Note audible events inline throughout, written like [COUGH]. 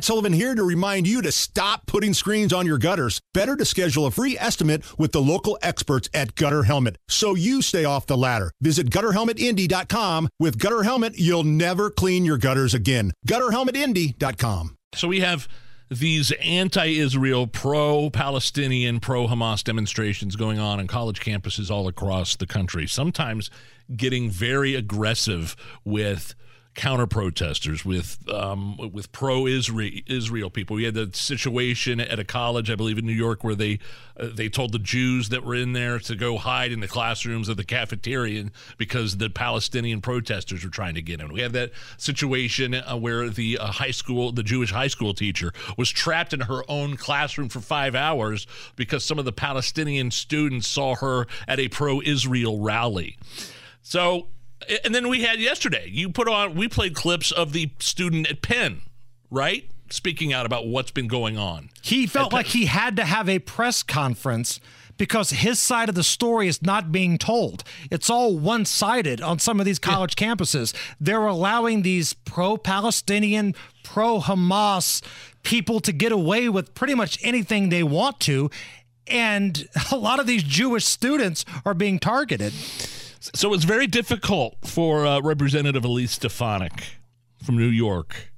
Matt Sullivan here to remind you to stop putting screens on your gutters. Better to schedule a free estimate with the local experts at Gutter Helmet so you stay off the ladder. Visit gutterhelmetindy.com. With Gutter Helmet, you'll never clean your gutters again. Gutterhelmetindy.com. So we have these anti-Israel, pro-Palestinian, pro-Hamas demonstrations going on on college campuses all across the country. Sometimes getting very aggressive with counter protesters, with um, with pro Israel people. We had the situation at a college, I believe in New York, where they uh, they told the Jews that were in there to go hide in the classrooms of the cafeteria because the Palestinian protesters were trying to get in. We had that situation uh, where the uh, high school, the Jewish high school teacher, was trapped in her own classroom for five hours because some of the Palestinian students saw her at a pro Israel rally. So and then we had yesterday. You put on. We played clips of the student at Penn, right? Speaking out about what's been going on. He felt like he had to have a press conference because his side of the story is not being told. It's all one sided on some of these college yeah. campuses. They're allowing these pro Palestinian, pro Hamas people to get away with pretty much anything they want to. And [LAUGHS] a lot of these Jewish students are being targeted. So it's very difficult for uh, Representative Elise Stefanik from New York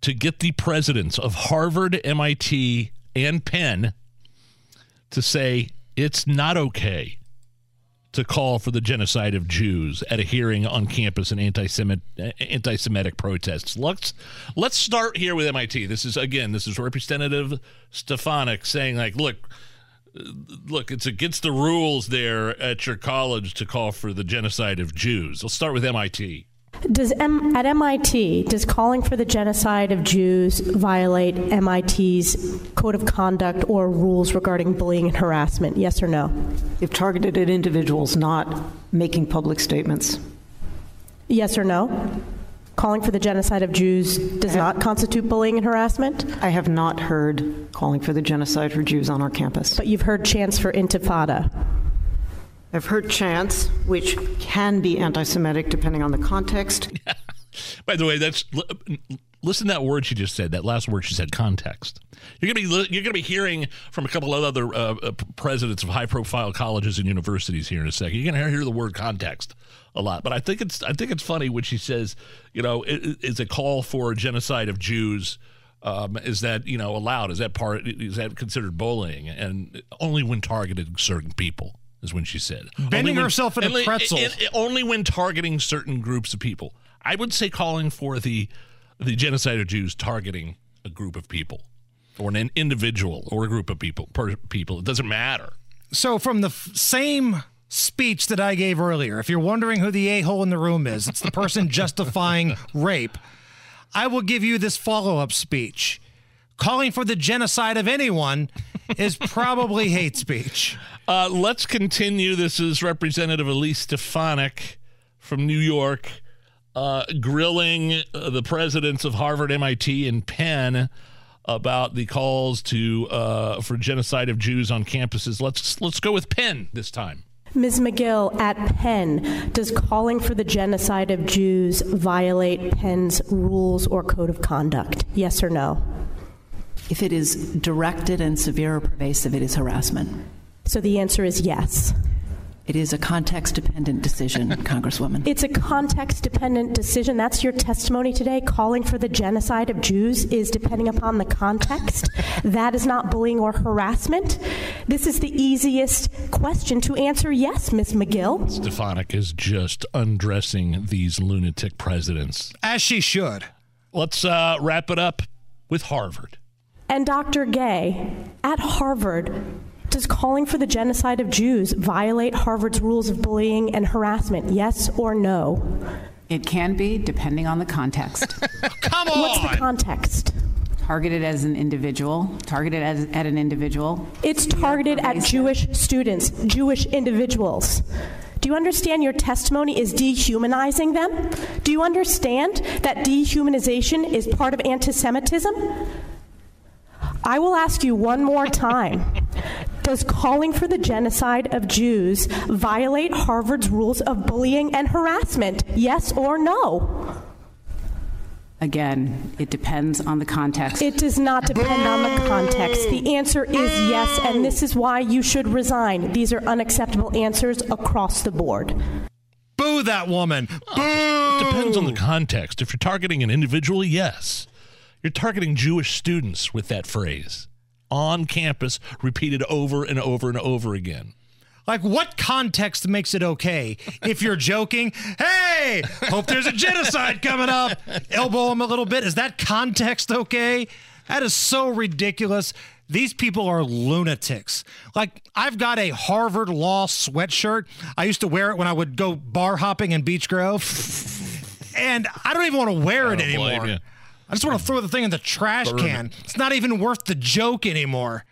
to get the presidents of Harvard, MIT, and Penn to say it's not okay to call for the genocide of Jews at a hearing on campus and anti-Semitic protests. Let's let's start here with MIT. This is again, this is Representative Stefanik saying like, look, look, it's against the rules there at your college to call for the genocide of Jews. Let's start with MIT. Does M- at MIT does calling for the genocide of Jews violate MIT's code of conduct or rules regarding bullying and harassment? Yes or no? If targeted at individuals not making public statements. Yes or no? Calling for the genocide of Jews does not constitute bullying and harassment? I have not heard calling for the genocide for Jews on our campus. But you've heard chants for intifada. I've heard chants which can be anti Semitic depending on the context. [LAUGHS] By the way, that's listen to that word she just said. That last word she said, context. You're gonna be you're gonna be hearing from a couple of other uh, uh presidents of high profile colleges and universities here in a second. You're gonna hear the word context a lot. But I think it's I think it's funny when she says, you know, is a call for a genocide of Jews. Um, is that you know allowed? Is that part? Is that considered bullying? And only when targeting certain people is when she said bending when, herself in a pretzel. And, and only when targeting certain groups of people. I would say calling for the the genocide of Jews targeting a group of people or an individual or a group of people per people. It doesn't matter. So from the f- same speech that I gave earlier. If you're wondering who the a hole in the room is, it's the person [LAUGHS] justifying rape. I will give you this follow up speech. Calling for the genocide of anyone is probably hate speech. Uh, let's continue. This is Representative Elise Stefanik from New York uh, grilling uh, the presidents of Harvard, MIT, and Penn about the calls to uh, for genocide of Jews on campuses. Let's let's go with Penn this time. Ms. Magill at Penn, does calling for the genocide of Jews violate Penn's rules or code of conduct? Yes or no? If it is directed and severe or pervasive, it is harassment. So the answer is yes. It is a context dependent decision, [LAUGHS] Congresswoman. It's a context dependent decision. That's your testimony today. Calling for the genocide of Jews is depending upon the context. that is not bullying or harassment. This is the easiest question to answer yes, Ms. Magill. Stefanik is just undressing these lunatic presidents. As she should. Let's uh, wrap it up with Harvard. And Dr. Gay, at Harvard, does calling for the genocide of Jews violate Harvard's rules of bullying and harassment? Yes or no? It can be, depending on the context. [LAUGHS] Come on! What's the context? Targeted as an individual, targeted as, at an individual. It's targeted at Jewish students, Jewish individuals. Do you understand your testimony is dehumanizing them? Do you understand that dehumanization is part of anti Semitism? I will ask you one more time. Does calling for the genocide of Jews violate Harvard's rules of bullying and harassment? Yes or no? Again, it depends on the context. It does not depend on the context. The answer is yes, and this is why you should resign. These are unacceptable answers across the board. Boo that woman. Boo. It depends on the context. If you're targeting an individual, yes. You're targeting Jewish students with that phrase on campus, repeated over and over and over again. Like, what context makes it okay? If you're [LAUGHS] joking, hey, hope there's a genocide coming up, elbow him a little bit. Is that context okay? That is so ridiculous. These people are lunatics. Like, I've got a Harvard Law sweatshirt. I used to wear it when I would go bar hopping in Beech Grove. And I don't even want to wear it anymore. I just want to throw the thing in the trash Burn can. It's not even worth the joke anymore.